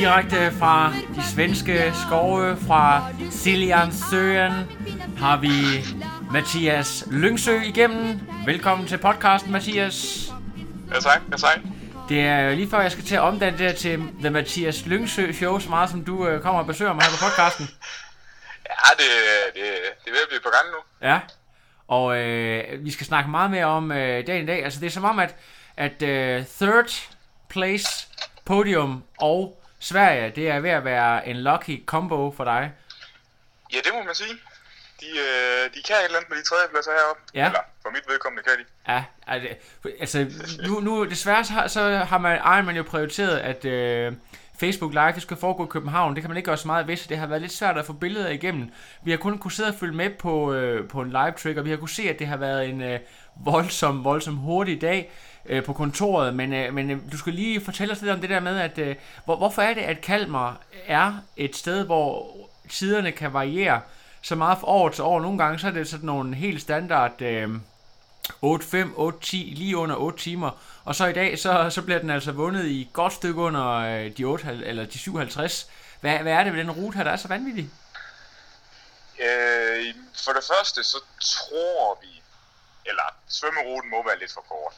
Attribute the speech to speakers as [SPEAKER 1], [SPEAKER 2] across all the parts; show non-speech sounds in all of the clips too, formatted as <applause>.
[SPEAKER 1] Direkte fra de svenske skove, fra Siljansøen, har vi Mathias Lyngsø igennem. Velkommen til podcasten, Mathias.
[SPEAKER 2] Ja tak, ja tak.
[SPEAKER 1] Det er lige før, jeg skal til at omdanne det her til The Mathias Lyngsø Show, så meget som du øh, kommer og besøger mig her på podcasten.
[SPEAKER 2] Ja, det, det, det er ved at blive på gang nu.
[SPEAKER 1] Ja, og øh, vi skal snakke meget mere om øh, dagen i dag. Altså det er som om, at, at øh, third place podium og Sverige, det er ved at være en lucky combo for dig.
[SPEAKER 2] Ja, det må man sige. De, øh, de kan et eller andet med de tredjepladser heroppe.
[SPEAKER 1] Ja.
[SPEAKER 2] Eller for mit vedkommende kan de.
[SPEAKER 1] Ja, altså, nu, nu desværre så har, så har man, Ironman jo prioriteret, at øh, Facebook Live det skulle foregå i København. Det kan man ikke gøre så meget ved, så det har været lidt svært at få billeder igennem. Vi har kun kunne sidde og følge med på, øh, på en live trick, og vi har kunne se, at det har været en øh, voldsom, voldsom hurtig dag øh, på kontoret. Men, øh, men øh, du skal lige fortælle os lidt om det der med, at øh, hvor, hvorfor er det, at Kalmar er et sted, hvor tiderne kan variere så meget fra år til år. Nogle gange så er det sådan nogle helt standard... Øh, 8-5, 8-10, lige under 8 timer. Og så i dag, så, så bliver den altså vundet i godt stykke under øh, de, 8, eller de 57. Hvad, hvad er det ved den rute her, der er så vanvittig?
[SPEAKER 2] Øh, for det første, så tror vi, eller svømmeruten må være lidt for kort.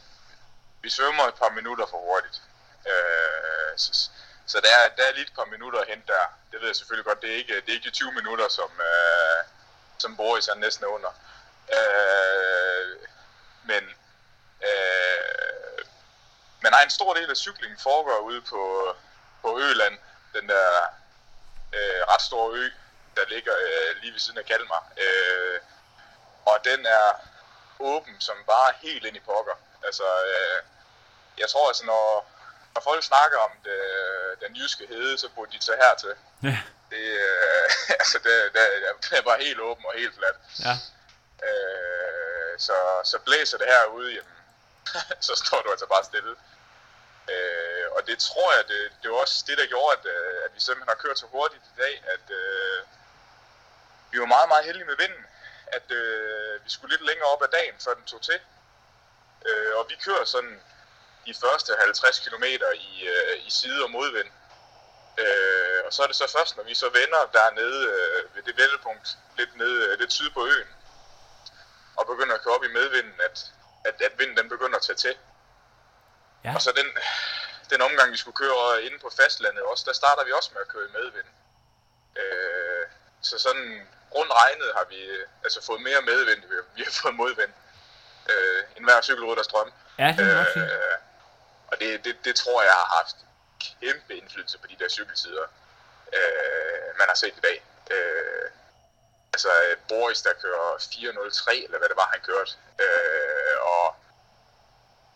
[SPEAKER 2] Vi svømmer et par minutter for hurtigt. Øh, så, så der, er, der er lige et par minutter at hente der. Det ved jeg selvfølgelig godt, det er ikke, det er ikke de 20 minutter, som, øh, som Boris er næsten under. Øh, men, øh, men ej, en stor del af cyklingen foregår ude på, på Øland, den der øh, ret store ø, der ligger øh, lige ved siden af Kalmar. Øh, og den er åben som bare helt ind i pokker. Altså, øh, jeg tror altså, når, når folk snakker om det, den jyske hede, så burde de tage hertil.
[SPEAKER 1] Ja.
[SPEAKER 2] Det, øh, <laughs> altså, det, det, det er bare helt åben og helt fladt.
[SPEAKER 1] Ja.
[SPEAKER 2] Øh, så, så blæser det herude, jamen, <laughs> så står du altså bare stille. Øh, og det tror jeg, det, det var også det, der gjorde, at, øh, at vi simpelthen har kørt så hurtigt i dag, at øh, vi var meget, meget heldige med vinden. At øh, vi skulle lidt længere op ad dagen, før den tog til. Øh, og vi kører sådan de første 50 km i, øh, i side- og modvind. Øh, og så er det så først, når vi så vender dernede øh, ved det vendepunkt, lidt, nede, øh, lidt syd på øen, og begynder at køre op i medvinden, at, at, at vinden den begynder at tage til.
[SPEAKER 1] Ja.
[SPEAKER 2] Og så den, den omgang, vi skulle køre inde på fastlandet også, der starter vi også med at køre i medvind. Øh, så sådan rundt regnet har vi altså fået mere medvind, vi, vi har fået modvind. Øh, en hver cykelrytters drøm.
[SPEAKER 1] Ja, det er fint.
[SPEAKER 2] Øh, og det, det, det tror jeg har haft kæmpe indflydelse på de der cykeltider, øh, man har set i dag. Øh, altså Boris, der kører 4.03, eller hvad det var, han kørte. Øh, og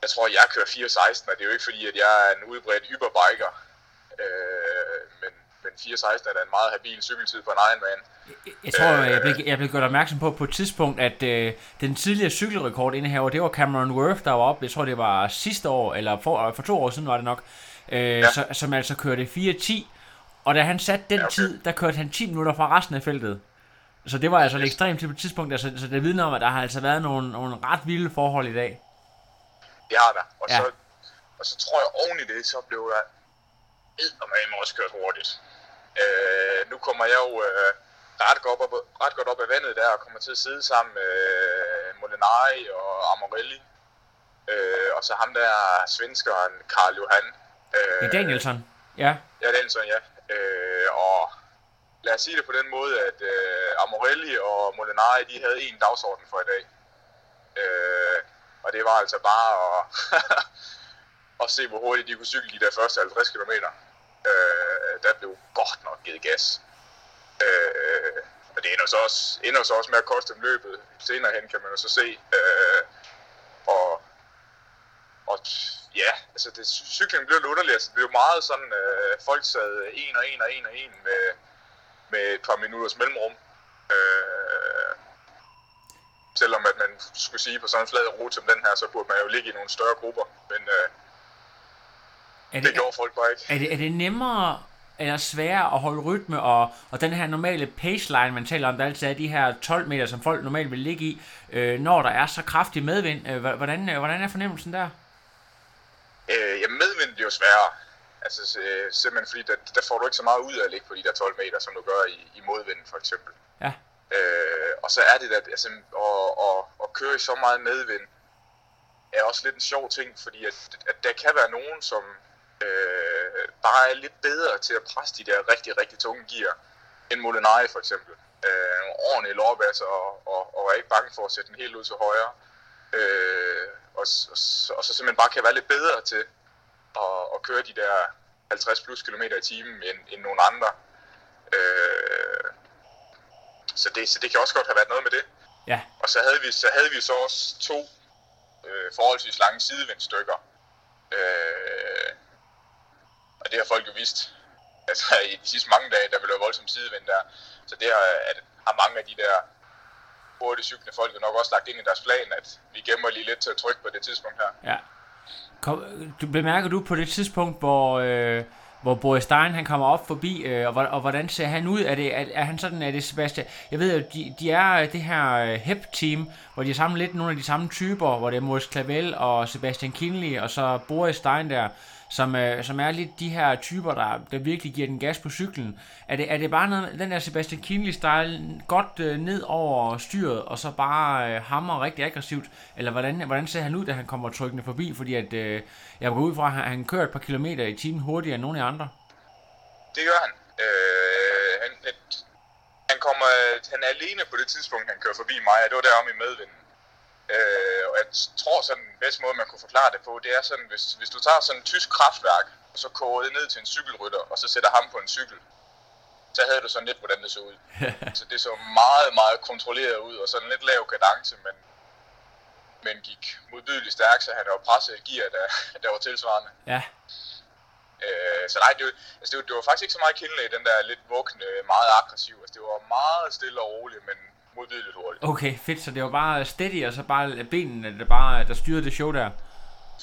[SPEAKER 2] jeg tror, jeg kører 4.16, og det er jo ikke fordi, at jeg er en udbredt hyperbiker. Øh, men, men 4.16 er da en meget habil cykeltid på en Ironman.
[SPEAKER 1] Jeg tror, jeg blev, jeg blev gjort opmærksom på på et tidspunkt, at øh, den tidligere cykelrekord indehaver, det var Cameron Worth, der var op. Jeg tror, det var sidste år, eller for, for to år siden var det nok. Øh, ja. så, som altså kørte 4.10. Og da han satte den
[SPEAKER 2] Ja, okay.
[SPEAKER 1] tid, der kørte han 10 minutter fra resten af feltet. Så det var altså et ekstremt tidspunkt. Altså, så det vidner om, at der har altså været nogle, nogle ret vilde forhold i dag.
[SPEAKER 2] Det har der. Og,
[SPEAKER 1] Ja.
[SPEAKER 2] så, og så tror jeg oven i det, så blev der eddermame også kørt hurtigt. Øh, nu kommer jeg jo øh, ret, godt op, ret godt op af vandet der, og kommer til at sidde sammen med øh, Molinari og Amorelli. Øh, og så ham der svenskeren, Karl Johan. Øh,
[SPEAKER 1] Ja, Danielson. Ja.
[SPEAKER 2] Ja, så, ja. Øh, og lad os sige det på den måde, at øh, Amorelli og Molinari, de havde en dagsorden for i dag. Øh, og det var altså bare at, <laughs> at se, hvor hurtigt de kunne cykle de der første 50 km. Øh, der blev godt nok givet gas. Øh, og det ender så, også, ender så også med at koste dem løbet. Senere hen kan man jo så se. Øh, og, og ja, altså det, cyklingen blev lidt underlig. Altså, det blev meget sådan, øh, folk sad en og en og en og en med, med et par minutters mellemrum. Øh, selvom at man skulle sige på sådan en flad rute som den her, så burde man jo ligge i nogle større grupper. Men øh,
[SPEAKER 1] Er
[SPEAKER 2] det gjorde folk bare ikke.
[SPEAKER 1] Er det, er det nemmere eller sværere at holde rytme, og, og den her normale paceline, man taler om, der altid er de her 12 meter, som folk normalt vil ligge i, øh, når der er så kraftig medvind. Øh, hvordan, øh, hvordan er fornemmelsen der?
[SPEAKER 2] Øh, ja, medvind bliver jo sværere. Altså øh, simpelthen fordi, der, der får du ikke så meget ud af at ligge på de der 12 meter, som du gør i, i modvind for eksempel.
[SPEAKER 1] Ja.
[SPEAKER 2] Øh, og så er det at, altså, at, at, at køre i så meget medvind, er også lidt en sjov ting, fordi at, at der kan være nogen, som øh, bare er lidt bedre til at presse de der rigtig, rigtig tunge gear, end Molinari for eksempel. Øh, ordentlige lårbasser og, og, og er ikke bange for at sætte den helt ud til højre. Øh, og, og, og så simpelthen bare kan være lidt bedre til at, at køre de der 50 plus kilometer i timen end, end nogle andre. Øh, så, det, så det kan også godt have været noget med det.
[SPEAKER 1] Ja.
[SPEAKER 2] Og så havde vi så, havde vi så også to øh, forholdsvis lange sidevindstykker. Øh, og det har folk jo vidst. <laughs> Altså i de sidste mange dage, der vil være voldsom sidevind der. Så det har, at, har mange af de der hurtigt cyklende folk jo nok også lagt ind i deres plan, at vi gemmer lige lidt til at trykke på det tidspunkt her.
[SPEAKER 1] Ja. Kom, du bemærker du på det tidspunkt, hvor, øh, hvor Boris Stein han kommer op forbi, øh, og, og hvordan ser han ud? Er, det, er, er han sådan, er det Sebastian? Jeg ved jo, de, de er øh, det her øh, HEP-team, hvor de er sammen lidt nogle af de samme typer, hvor det er Maurice Clavel og Sebastian Kinley, og så Boris Stein der, som, øh, som er lidt de her typer, der, der virkelig giver den gas på cyklen. Er det, er det bare noget, den der Sebastian Kinley-style godt øh, ned over styret, og så bare øh, hammer rigtig aggressivt? Eller hvordan, hvordan ser han ud, da han kommer trykkende forbi? Fordi at, øh, jeg går ud fra, at han, han kører et par kilometer i timen hurtigere end nogen af andre.
[SPEAKER 2] Det gør han. Øh, han, et, han, kommer, øh, han er alene på det tidspunkt, han kører forbi mig, og det var deromme i medvinden. Øh, og jeg tror sådan, den bedste måde, man kunne forklare det på, det er sådan, hvis, hvis du tager sådan en tysk kraftværk, og så koger det ned til en cykelrytter, og så sætter ham på en cykel, så havde du sådan lidt, hvordan det så ud. <laughs> så det så meget, meget kontrolleret ud, og sådan lidt lav kadence, men, men gik modbydeligt stærkt, så han jo presset et gear, der, der var tilsvarende.
[SPEAKER 1] Ja,
[SPEAKER 2] Øh, så nej, det, var- altså det, var, det var faktisk ikke så meget Kinley, den der lidt vugne, meget aggressiv. Altså det var meget stille og roligt, men modbydeligt hurtigt.
[SPEAKER 1] okay, fedt. Så det var bare steady, og så bare benene, der bare der styrede det show der.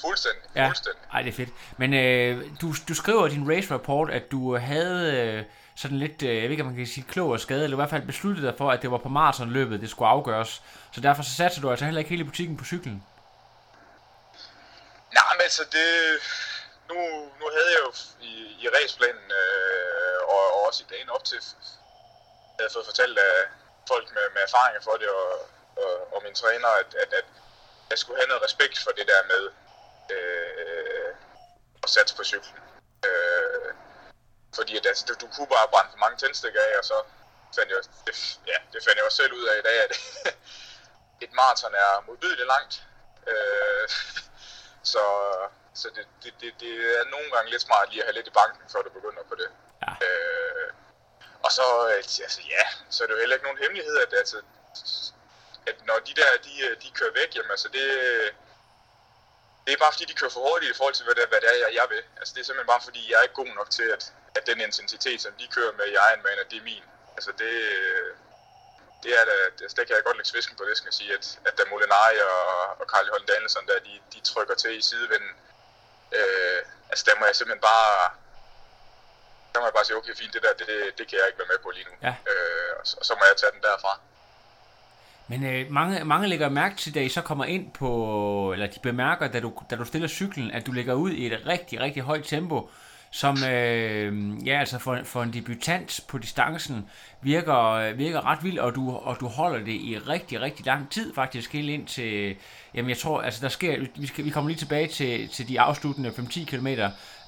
[SPEAKER 2] Fuldstændig,
[SPEAKER 1] Ja,
[SPEAKER 2] fuldstændig.
[SPEAKER 1] ej, det er fedt. Men øh, du, du skriver i din race report, at du havde øh, sådan lidt, øh, jeg ved ikke, om man kan sige klog og skade, eller i hvert fald besluttet dig for, at det var på maratonløbet, det skulle afgøres. Så derfor så satte du altså heller ikke hele butikken på cyklen.
[SPEAKER 2] Nej, men altså det... Nu, nu havde jeg jo i, i raceplanen, øh, og, og også i dagen op til, havde jeg fået fortalt af folk med, med erfaringer for det, og, og, og min træner, at, at, at jeg skulle have noget respekt for det der med øh, at satse på cyklen. Øh, fordi at, altså, du, du kunne bare brænde for mange tændstikker af, og så fandt jeg, det, ja, det fandt jeg også selv ud af i dag, at <laughs> et maraton er modbydeligt langt. Øh, <laughs> så så det, det, det, det er nogle gange lidt smart lige at have lidt i banken, før du begynder på det.
[SPEAKER 1] Ja.
[SPEAKER 2] Øh, og så, øh, altså ja, så er det jo heller ikke nogen hemmelighed, at, altså, at når de der, de, øh, de kører væk, jamen altså det, det er bare fordi, de kører for hurtigt i forhold til, hvad det, hvad det er, jeg, jeg vil. Altså det er simpelthen bare fordi, jeg er ikke god nok til, at, at den intensitet, som de kører med i Ironman, at det er min. Altså det, øh, det er da, det, der kan jeg godt lægge svisken på det, skal jeg sige, at, at da Molinari og, og Carl Holden Danielson, der, de, de trykker til i sidevinden, øh, altså der må jeg simpelthen bare, der må jeg bare sige, okay fint, det der, det, det kan jeg ikke være med på lige nu.
[SPEAKER 1] Ja.
[SPEAKER 2] Øh, og, så, og så må jeg tage den derfra.
[SPEAKER 1] Men øh, mange, mange lægger mærke til, da I så kommer ind på, eller de bemærker, da du, da du stiller cyklen, at du lægger ud i et rigtig, rigtig højt tempo, som øh, ja, altså for, for en debutant på distancen virker, virker ret vildt, og du, og du holder det i rigtig, rigtig lang tid faktisk, helt ind til, jamen jeg tror, altså der sker, vi, skal, vi kommer lige tilbage til, til de afsluttende 5-10 km,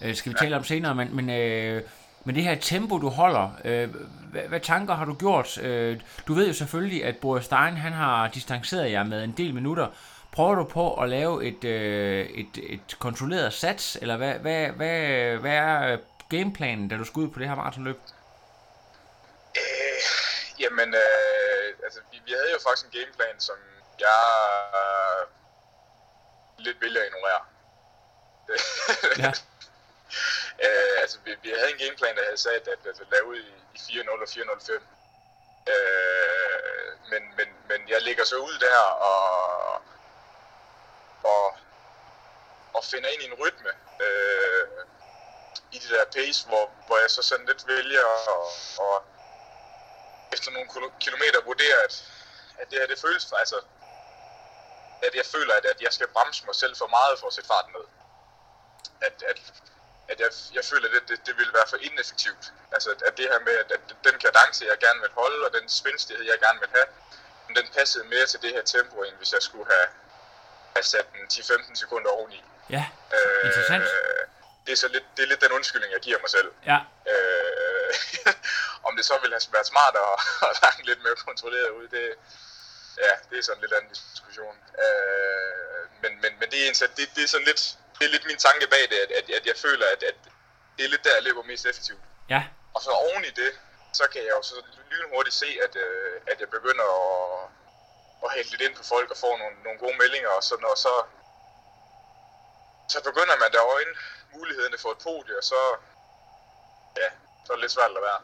[SPEAKER 1] øh, skal vi tale om senere, men, men øh, men det her tempo, du holder, øh, hvad, hvad tanker har du gjort? Øh, du ved jo selvfølgelig, at Boris Stein han har distanceret jer med en del minutter. Prøver du på at lave et, øh, et, et kontrolleret sats, eller hvad, hvad, hvad, hvad er gameplanen, da du skal ud på det her maratonløb?
[SPEAKER 2] Øh, Jamen, øh, altså, vi, vi havde jo faktisk en gameplan, som jeg øh, lidt vælger at ignorere.
[SPEAKER 1] Ja. <laughs>
[SPEAKER 2] øh, altså, vi, vi havde en gameplan, der havde sat, at vi ville lave i, i 4-0 og 4-0-5. Øh, men, men, men jeg ligger så ud der og, og, og finder ind i en rytme øh, i det der pace, hvor, hvor jeg så sådan lidt vælger og, og efter nogle kilometer vurderer, at, at det her det føles, altså, at jeg føler, at, at jeg skal bremse mig selv for meget for at sætte farten ned. At, at, at jeg, jeg føler, at det, det, det ville være for ineffektivt. Altså, at, det her med, at, at den kadence, jeg gerne vil holde, og den spændstighed, jeg gerne vil have, den passede mere til det her tempo, end hvis jeg skulle have, have sat den 10-15 sekunder oveni.
[SPEAKER 1] Ja, interessant.
[SPEAKER 2] Øh, det er så lidt, det er lidt den undskyldning, jeg giver mig selv.
[SPEAKER 1] Ja,
[SPEAKER 2] Øh, <laughs> om det så ville have været smart <laughs> at, at lage lidt mere kontrolleret ud, det, ja, det er sådan en lidt anden diskussion. Øh, men, men, men det, er en, det, det er sådan lidt, det er lidt min tanke bag det, at, at, at jeg føler, at, at det er lidt der, jeg løber mest effektivt.
[SPEAKER 1] ja,
[SPEAKER 2] Og så oven i det, så kan jeg jo så lynhurtigt se, at, øh, at jeg begynder at, at hælde lidt ind på folk og få nogle, nogle gode meldinger og sådan, og så, så begynder man der øjne mulighederne for et podie, og så, ja, så er det lidt svært at være.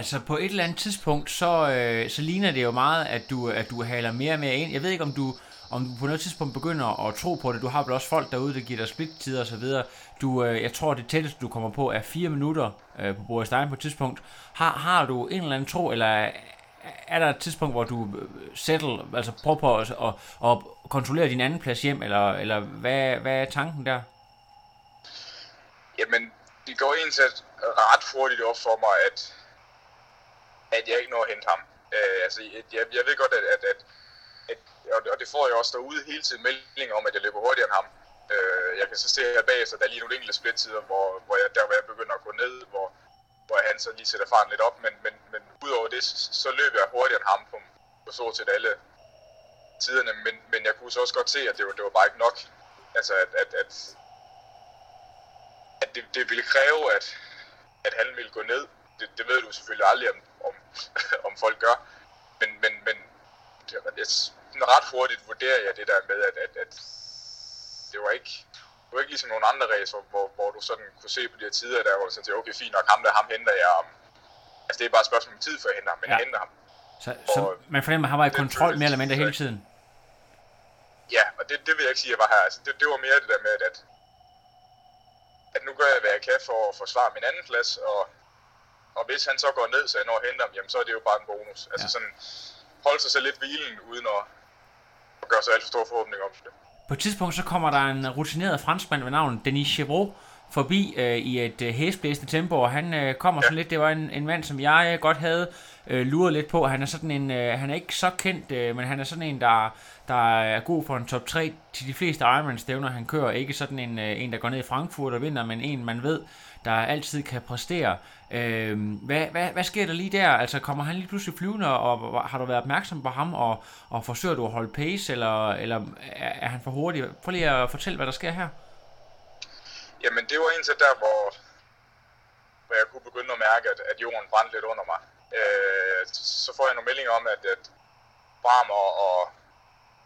[SPEAKER 1] Altså på et eller andet tidspunkt, så, øh, så ligner det jo meget, at du, at du haler mere og mere ind. Jeg ved ikke, om du, om du på noget tidspunkt begynder at tro på det. Du har vel også folk derude, der giver dig splittider og så videre. Du, øh, jeg tror, det tætteste, du kommer på, er fire minutter øh, på Boris Stein på et tidspunkt. Har, har du en eller anden tro, eller er- der et tidspunkt, hvor du øh, settle, altså prøver på at, at, at kontrollere din anden plads hjem, eller, eller hvad, hvad er tanken der?
[SPEAKER 2] Jamen, det går egentlig ret hurtigt op for mig, at, at jeg ikke når at hente ham. Øh, altså, jeg, jeg ved godt, at, at, at, at og, det får jeg også derude hele tiden meldinger om, at jeg løber hurtigere end ham. Øh, jeg kan så se her bag, så der er lige nogle enkelte splittider, hvor, hvor jeg, der hvor jeg begynder at gå ned, hvor, hvor han så lige sætter farten lidt op, men, men, men udover det, så, så løber jeg hurtigere end ham på, på stort set alle tiderne, men, men jeg kunne så også godt se, at det var, det var bare ikke nok. Altså, at, at, at, at det, det ville kræve, at, at han ville gå ned. Det, det ved du selvfølgelig aldrig, om, om, <laughs> om folk gør. Men, men, men det, sådan ret hurtigt vurderer jeg det der med, at, at, at det var ikke det var ikke ligesom nogle andre racer, hvor, hvor du sådan kunne se på de her tider, der hvor du sådan okay, fint nok, ham der, ham henter jeg om. Altså, det er bare et spørgsmål om tid, for jeg henter ham, men
[SPEAKER 1] Ja.
[SPEAKER 2] jeg henter ham.
[SPEAKER 1] Så, så
[SPEAKER 2] Og-
[SPEAKER 1] man fornemmer, at han var i kontrol mere eller mindre hele
[SPEAKER 2] så-
[SPEAKER 1] tiden.
[SPEAKER 2] Ja, og det, det vil jeg ikke sige, at jeg var her. Altså, det, det var mere det der med, at, at nu gør jeg, hvad jeg kan for at forsvare min anden plads, og, og hvis han så går ned, så jeg når at hente ham, jamen, så er det jo bare en bonus. Altså
[SPEAKER 1] Ja.
[SPEAKER 2] sådan, holde sig selv lidt hvilen, uden at, at gøre sig alt for store forhåbninger om det.
[SPEAKER 1] På et tidspunkt så kommer der en rutineret franskmand ved navn Denis Chevrolet forbi øh, i et øh, hæsblæsende tempo, og han øh, kommer sådan lidt, det var en, en mand, som jeg øh, godt havde øh, luret lidt på. Han er sådan en, øh, han er ikke så kendt, øh, men han er sådan en, der, der er god for en top 3 til de fleste Ironman-stævner, han kører. Ikke sådan en, øh, en, der går ned i Frankfurt og vinder, men en, man ved, der altid kan præstere. Øh, hvad, hvad, hvad sker der lige der? Altså, kommer han lige pludselig flyvende, og har du været opmærksom på ham, og, og forsøger du at holde pace, eller, eller er, er han for hurtig? Prøv lige at fortælle, hvad der sker her.
[SPEAKER 2] Jamen, det var indtil der, hvor, hvor jeg kunne begynde at mærke, at, at jorden brændte lidt under mig. Øh, så får jeg nogle meldinger om, at, at Bram og, og,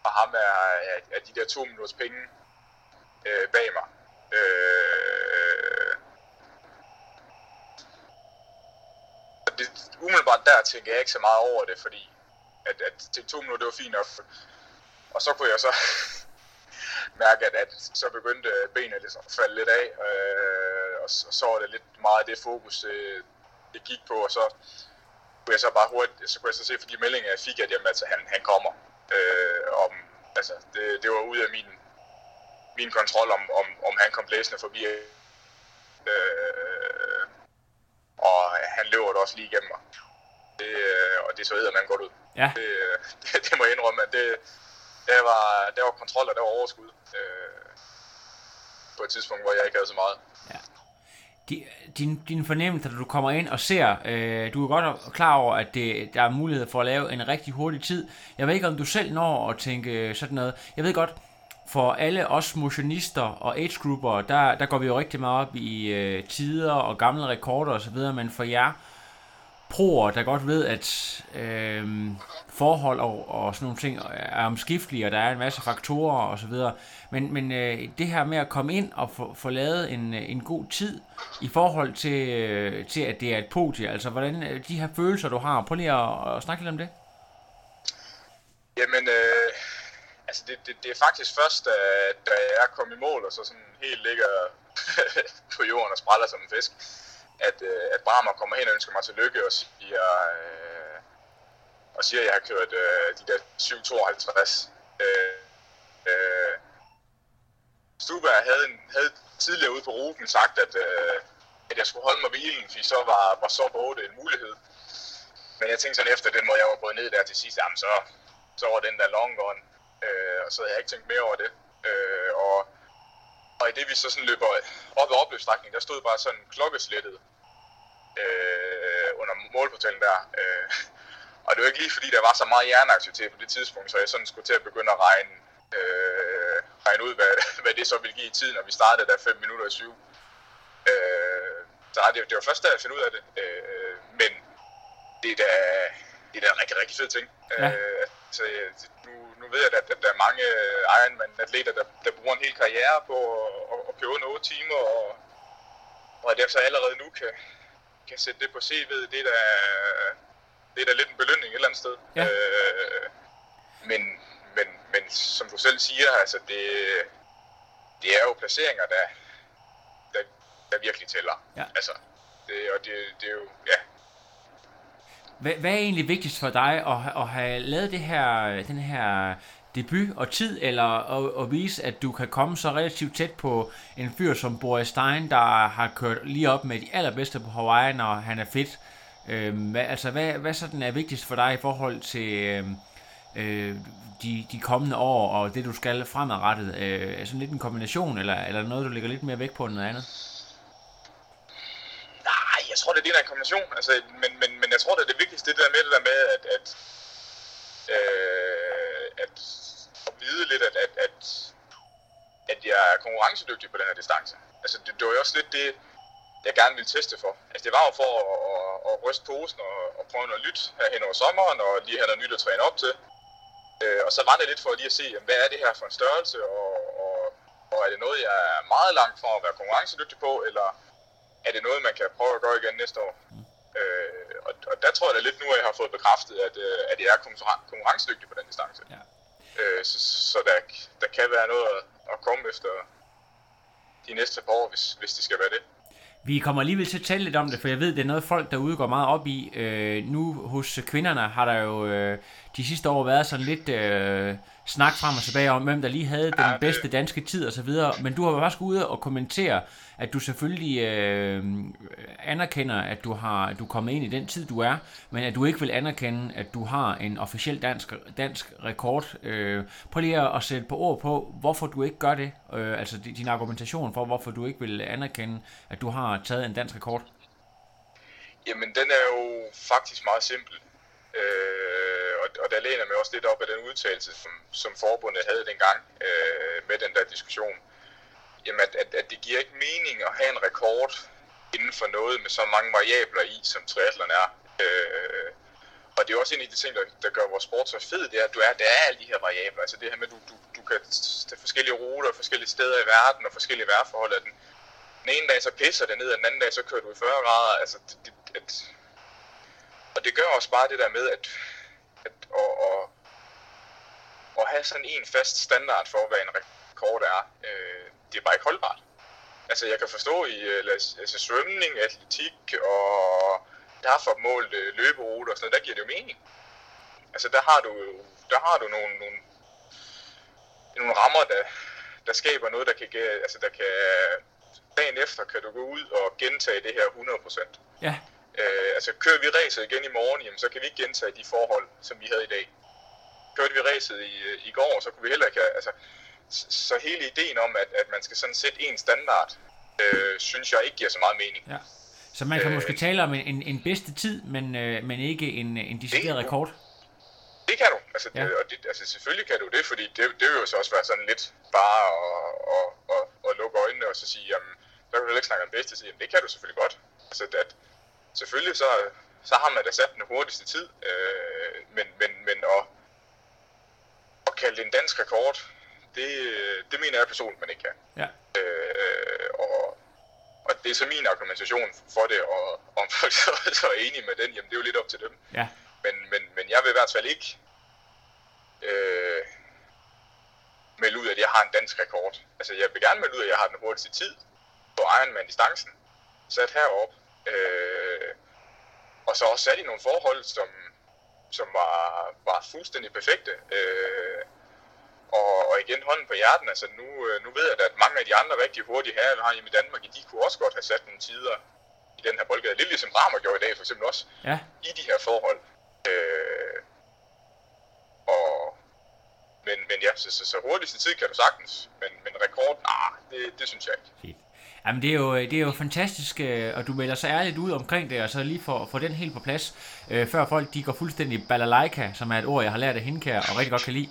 [SPEAKER 2] og ham er, er, er de der to minutters penge øh, bag mig. Øh, og det, umiddelbart der tænker jeg ikke så meget over det, fordi at, at til to minutter, det var fint nok. Og så kunne jeg så <laughs> mærke, at, at så begyndte benene ligesom at falde lidt af, øh, og, så, og så var det lidt meget det fokus, øh, det gik på, og så kunne jeg så bare hurtigt, så kunne jeg så se for de meldinger, jeg fik, at jamen, altså, han, han kommer. Øh, om, altså, det, det var ud af min, min kontrol, om, om, om han kom blæsende forbi. Øh, han løber da også lige igennem mig. Det, øh, og det så æder man godt ud.
[SPEAKER 1] Ja.
[SPEAKER 2] Det, øh, <laughs> det, det må jeg indrømme, at det, der var, der var kontrol, og der var overskud. Øh, på et tidspunkt, hvor jeg ikke havde så meget.
[SPEAKER 1] Di- Din, din fornemmelse, da du kommer ind og ser, øh, du er godt klar over, at det, der er mulighed for at lave en rigtig hurtig tid. Jeg ved ikke, om du selv når at tænke sådan noget. Jeg ved godt, for alle os motionister og age-grupper, der, der går vi jo rigtig meget op i øh, tider og gamle rekorder osv., men for jer, proer, der godt ved, at øh, forhold og, og sådan nogle ting er omskiftelige, og der er en masse faktorer og så videre. Men, men øh, det her med at komme ind og få, få lavet en, øh, en god tid i forhold til, øh, til, at det er et podie, altså hvordan øh, de her følelser, du har, prøv lige at, at snakke lidt om det.
[SPEAKER 2] Jamen, øh, altså det, det, det er faktisk først, da, da jeg kom i mål, og så sådan helt ligger <laughs> på jorden og spræller som en fisk, at, øh, at Bramer kommer hen og ønsker mig tillykke og siger, øh, og siger at jeg har kørt øh, de der 752. Øh, øh, Stuberg havde, en, havde tidligere ude på ruten sagt, at, øh, at jeg skulle holde mig hvilen, fordi så var, var så 8 en mulighed. Men jeg tænkte sådan efter den måde, jeg var gået ned der til sidst, jamen så, så var den der long gone. Øh, og så havde jeg ikke tænkt mere over det. Øh, og, og i det vi så sådan løber op ad opløbsstrækningen, der stod bare sådan klokkeslættet øh, under målportalen der. Øh, <laughs> og det var ikke lige fordi, der var så meget hjerneaktivitet på det tidspunkt, så jeg sådan skulle til at begynde at regne, øh, regne ud, hvad, <laughs> hvad det så ville give i tiden, når vi startede der 5 minutter i syv. Øh, så det, det var først da jeg fandt ud af det. Øh, men det er da, det er da en rigtig, rigtig fed ting.
[SPEAKER 1] Ja.
[SPEAKER 2] Øh, så nu, nu ved jeg, at, at der er mange Ironman-atleter, der, der bruger en hel karriere på at, at køre under 8 timer, og, og jeg så allerede nu kan, kan sætte det på CV'et, det er da, det er da lidt en belønning et eller andet sted.
[SPEAKER 1] Ja.
[SPEAKER 2] Øh, men, men, men som du selv siger, altså det, det er jo placeringer, der, der, der virkelig tæller.
[SPEAKER 1] Ja.
[SPEAKER 2] Altså, det, og det, det er jo, ja,
[SPEAKER 1] hvad, hvad er egentlig vigtigst for dig at, at have lavet det her, den her debut og tid, eller at, at vise, at du kan komme så relativt tæt på en fyr som Boris Stein, der har kørt lige op med de allerbedste på Hawaii, når han er fedt? Øhm, hvad, altså, hvad, hvad sådan er vigtigst for dig i forhold til øhm, øh, de, de kommende år, og det du skal fremadrettet? Øh, er sådan lidt en kombination, eller, eller noget, du lægger lidt mere vægt på end noget andet?
[SPEAKER 2] Jeg tror, det er det der er en kombination. Altså, men, men, men jeg tror, det er det vigtigste, det der med det der med, at, at, øh, at, at vide lidt, at, at, at, at jeg er konkurrencedygtig på den her distance. Altså, det, det var jo også lidt det, jeg gerne ville teste for. Altså, det var jo for at, at, at ryste posen og, og prøve noget nyt her hen over sommeren, og lige have noget nyt at træne op til. Øh, og så var det lidt for lige at se, jamen, hvad er det her for en størrelse, og, og, og er det noget, jeg er meget langt fra at være konkurrencedygtig på, eller er det noget, man kan prøve at gøre igen næste år? Øh, og, og der tror jeg da lidt nu, at jeg har fået bekræftet, at, øh, at jeg er konkurren- konkurrencedygtig på den distance.
[SPEAKER 1] Ja.
[SPEAKER 2] Øh, så så der, der kan være noget at, at komme efter de næste par år, hvis, hvis det skal være det.
[SPEAKER 1] Vi kommer alligevel til at tale lidt om det, for jeg ved, det er noget folk derude går meget op i. Øh, nu hos kvinderne har der jo øh, de sidste år været sådan lidt øh, snak frem og tilbage om, hvem der lige havde den
[SPEAKER 2] Ja, det-
[SPEAKER 1] bedste danske tid og så videre. Men du har jo også ude og kommentere, at du selvfølgelig øh, anerkender, at du har du er kommet ind i den tid, du er, men at du ikke vil anerkende, at du har en officiel dansk, dansk rekord. Øh, prøv lige at, sætte på ord på, hvorfor du ikke gør det. Øh, altså din argumentation for, hvorfor du ikke vil anerkende, at du har taget en dansk rekord.
[SPEAKER 2] Jamen, den er jo faktisk meget simpel. Øh, og, og der læner mig også lidt op af den udtalelse, som, som forbundet havde dengang øh, med den der diskussion. Jamen, at, at, at det giver ikke mening at have en rekord inden for noget med så mange variabler i, som triathlon er. Øh, og det er også en af de ting, der, der gør vores sport så fed, det er, at du er, der er alle de her variabler. Altså det her med, at du, du, du kan tage forskellige ruter, forskellige steder i verden og forskellige vejrforhold. At den, den ene dag så pisser det ned, og den anden dag så kører du i 40 grader. Altså, det, det, at, og det gør også bare det der med, at, at og, og, at have sådan en fast standard for, hvad en rekord er, øh, det er bare ikke holdbart. Altså jeg kan forstå i øh, altså, svømning, atletik og der har for målt øh, løberuter og sådan noget, der giver det jo mening. Altså der har du, der har du nogle, nogle, nogle rammer, der, der skaber noget, der kan, altså der kan, dagen efter kan du gå ud og gentage det her 100%.
[SPEAKER 1] Ja,
[SPEAKER 2] Øh, altså kører vi racet igen i morgen, jamen, så kan vi ikke gentage de forhold, som vi havde i dag. Kørte vi racet i, øh, i går, så kunne vi heller ikke have, altså, så, hele ideen om, at, at man skal sådan sætte en standard, øh, synes jeg ikke giver så meget mening.
[SPEAKER 1] ja. Så man kan
[SPEAKER 2] Øh.
[SPEAKER 1] måske tale om en, en, en bedste tid, men, øh, men ikke en, en decideret
[SPEAKER 2] Det-
[SPEAKER 1] rekord.
[SPEAKER 2] Det kan du. Altså, det,
[SPEAKER 1] Ja.
[SPEAKER 2] og det, altså selvfølgelig kan du det, fordi det, det vil jo så også være sådan lidt bare at, at, at, at lukke øjnene og så sige, jamen, der kan du ikke snakke om bedste tid. Jamen, det kan du selvfølgelig godt. Altså, at, selvfølgelig så, så har man da sat den hurtigste tid. Øh, men, men, men at, at kalde det en dansk rekord, det, det mener jeg personligt, man ikke kan.
[SPEAKER 1] Ja.
[SPEAKER 2] Øh, og, og det er så min argumentation for det, og om folk så, <laughs> så er enige med den, jamen det er jo lidt op til dem.
[SPEAKER 1] Ja.
[SPEAKER 2] Men, men, men jeg vil i hvert fald ikke øh, melde ud, at jeg har en dansk rekord. Altså jeg vil gerne melde ud, at jeg har den hurtigste tid på Ironman-distancen, sat herop. Øh, og så også sat i nogle forhold, som, som var, var fuldstændig perfekte. Øh, og, og igen hånden på hjerten, altså nu, øh, nu ved jeg da, at mange af de andre rigtig hurtige herrer, vi har hjemme i Danmark, de kunne også godt have sat nogle tider i den her boldgade. Lidt ligesom Bramer gjorde i dag for eksempel også,
[SPEAKER 1] Ja.
[SPEAKER 2] i de her forhold. Øh, og, men, men ja, så, så, så hurtigste tid kan du sagtens, men, men rekord, nej, det, det synes jeg ikke.
[SPEAKER 1] Fint. Jamen, det er jo, det er jo fantastisk, øh, og du melder så ærligt ud omkring det, og så lige for, for den helt på plads, øh, før folk de går fuldstændig balalaika, som er et ord, jeg har lært af Hindkær, og rigtig godt kan lide.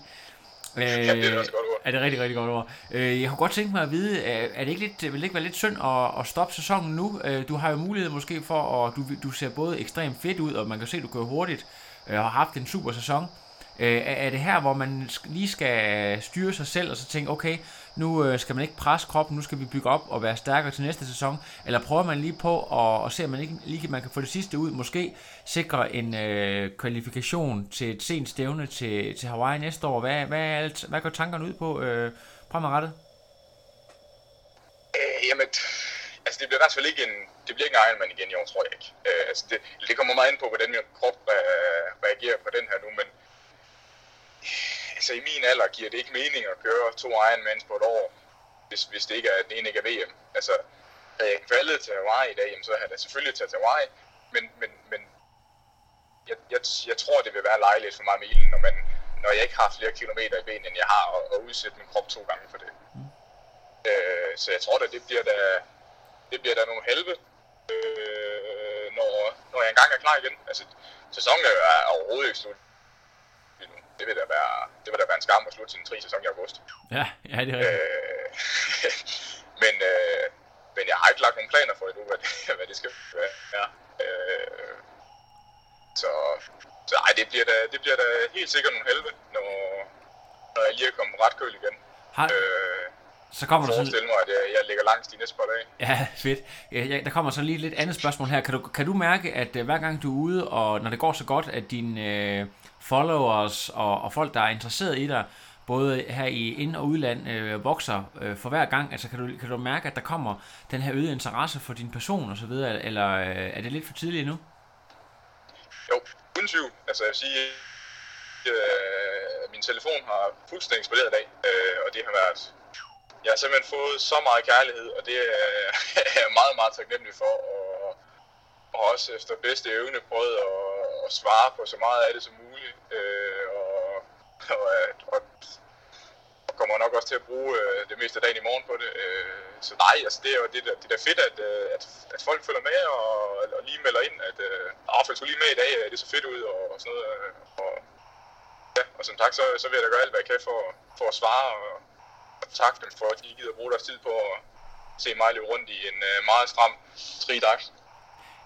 [SPEAKER 1] Øh,
[SPEAKER 2] Ja, det er også et godt ord.
[SPEAKER 1] Er det rigtig, rigtig godt ord. Øh, jeg kunne godt tænke mig at vide, er, det ikke lidt, vil det ikke være lidt synd at, at stoppe sæsonen nu? Øh, du har jo mulighed måske for, at du, du ser både ekstremt fedt ud, og man kan se, at du kører hurtigt, øh, og har haft en super sæson. Øh, er, det her, hvor man lige skal styre sig selv, og så tænke, okay, nu øh, skal man ikke presse kroppen, nu skal vi bygge op og være stærkere til næste sæson, eller prøver man lige på at, at se, om man ikke lige man kan få det sidste ud, måske sikre en øh, kvalifikation til et sent stævne til, til Hawaii næste år. Hvad, hvad, er alt, hvad går tankerne ud på øh, fremadrettet?
[SPEAKER 2] Øh, jamen, altså det bliver i hvert fald ikke en, det bliver ikke en Ironman igen i år, tror jeg ikke. Øh, altså det, det kommer meget ind på, hvordan min krop øh, reagerer på den her nu, men altså i min alder giver det ikke mening at køre to Ironmans på et år, hvis, hvis det ikke er, den ene ikke er VM. Altså, havde jeg kvalet til Hawaii i dag, jamen, så havde jeg selvfølgelig taget til Hawaii, men, men, men jeg, jeg, jeg tror, det vil være lejligt for mig Milen, når, man, når jeg ikke har flere kilometer i benene, end jeg har, og, og udsætte min krop to gange for det. Øh, så jeg tror da, det bliver da, det bliver da nogle halve, øh, når, når jeg engang er klar igen. Altså, sæsonen er overhovedet ikke slut. Det vil da være, det vil da være en skam at slutte sin tri sæson i august.
[SPEAKER 1] Ja, ja det er rigtigt.
[SPEAKER 2] Øh, <laughs> men, øh, men jeg har ikke lagt nogen planer for endnu, hvad det, <laughs> hvad det skal være. Ja. Øh, så så ej, det bliver, da, det bliver da helt sikkert nogle halve, når, når jeg lige er kommet ret køl igen.
[SPEAKER 1] Har,
[SPEAKER 2] Øh,
[SPEAKER 1] så kommer der så...
[SPEAKER 2] forestil mig, at jeg, jeg ligger langt de næste par dage.
[SPEAKER 1] Ja, fedt. Ja, der kommer så lige et lidt andet spørgsmål her. Kan du, kan du mærke, at uh, hver gang du er ude, og når det går så godt, at dine uh, followers og, og folk, der er interesseret i dig, både her i ind- og udland, øh, vokser øh, for hver gang? Altså, kan du, kan du mærke, at der kommer den her øgede interesse for din person og så videre, eller øh, er det lidt for tidligt endnu?
[SPEAKER 2] Jo, uden tvivl. Altså jeg vil sige, øh, min telefon har fuldstændig eksploderet i dag, øh, og det har været... Jeg har simpelthen fået så meget kærlighed, og det er <laughs> jeg meget, meget taknemmelig for, og, og også efter bedste evne prøvet at, at svare på så meget af det som muligt, øh, og, og, og, og kommer nok også til at bruge øh, det meste af dagen i morgen på det. Øh, så nej, altså det er jo det, der, det der fedt, at, øh, at, at folk følger med og, og lige melder ind, at øh, Rafael skulle lige med i dag, det det så fedt ud og, og sådan noget. Øh, og, ja, og som tak, så, så vil jeg da gøre alt, hvad jeg kan for, for at svare og, og takke dem for, at de gider bruge deres tid på at se mig løbe rundt i en øh, meget stram tri dags.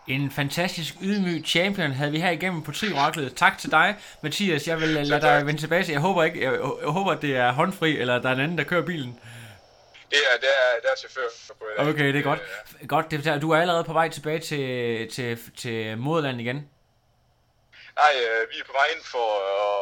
[SPEAKER 1] En fantastisk ydmyg champion havde vi her igennem på Tri-oraklet. Tak til dig, Mathias. Jeg vil øh, lade dig vende tilbage. Jeg håber ikke, jeg, jeg håber, at det er håndfri, eller der er en anden, der kører bilen.
[SPEAKER 2] Det er, det er, det er chauffør på i dag.
[SPEAKER 1] Okay, det er godt. Godt, det du er allerede på vej tilbage til, til, til moderland igen.
[SPEAKER 2] Nej, øh, vi er på vej ind for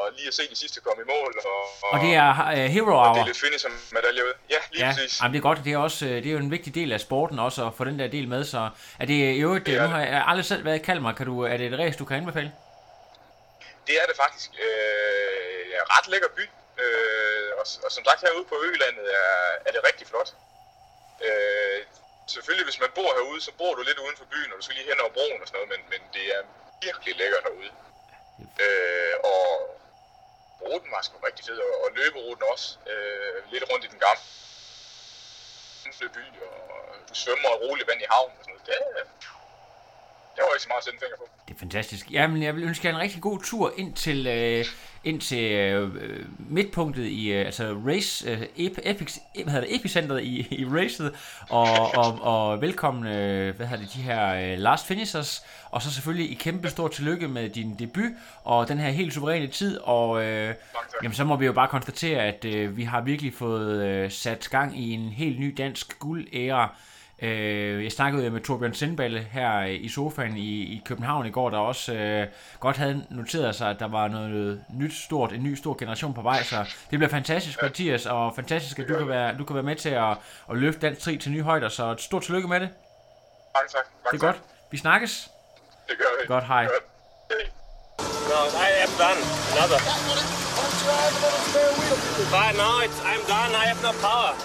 [SPEAKER 2] øh, lige at se de sidste komme i mål. Og,
[SPEAKER 1] Og det er uh, Hero
[SPEAKER 2] og
[SPEAKER 1] Hour.
[SPEAKER 2] det er lidt finish som medalje ud. Ja, lige
[SPEAKER 1] Ja,
[SPEAKER 2] præcis.
[SPEAKER 1] jamen det er godt. Det er, også, øh, det er jo en vigtig del af sporten også at få den der del med. Så er det i øvrigt,
[SPEAKER 2] Det er
[SPEAKER 1] nu har jeg aldrig selv været i Kalmar. Kan du, er det et race, du kan anbefale?
[SPEAKER 2] Det er det faktisk. Øh, ret lækker by. Øh, og, og som sagt herude på Ølandet er, er det rigtig flot. Øh, selvfølgelig hvis man bor herude, så bor du lidt uden for byen, og du skal lige hen over broen og sådan noget, men, men det er virkelig lækkert herude. Øh, og ruten var sgu rigtig fed, og, og løberuten også. Øh, lidt rundt i den gamle by, og du svømmer og roligt vand i havnen og sådan noget. Det, det var så meget at sætte en finger på.
[SPEAKER 1] Det er fantastisk. Jamen, jeg vil ønske jer en rigtig god tur ind til, øh, ind til øh, midtpunktet i øh, altså race, øh, epic, hvad hedder det, epicentret i, i racet, og, og, og velkommen, øh, hvad hedder det, de her øh, last finishers, og så selvfølgelig i kæmpe stor tillykke med din debut, og den her helt suveræne tid, og øh, jamen, så må vi jo bare konstatere, at øh, vi har virkelig fået øh, sat gang i en helt ny dansk guldæra, Øh, jeg snakkede med Torbjørn Sindballe her i sofaen i, i København i går, der også øh, godt havde noteret sig, at der var noget nyt stort, en ny stor generation på vej, så det bliver fantastisk, Mathias, og fantastisk, at du kan være, du kan være med til at, at løfte dansk tri til nye højder, så et stort tillykke med det.
[SPEAKER 2] Mange tak. Mange
[SPEAKER 1] Det er
[SPEAKER 2] tak.
[SPEAKER 1] godt. Vi snakkes.
[SPEAKER 2] Det gør vi.
[SPEAKER 1] Godt, hej.
[SPEAKER 2] Godt.
[SPEAKER 3] No, I am done. Another. But no, it's, I'm done. I have no power.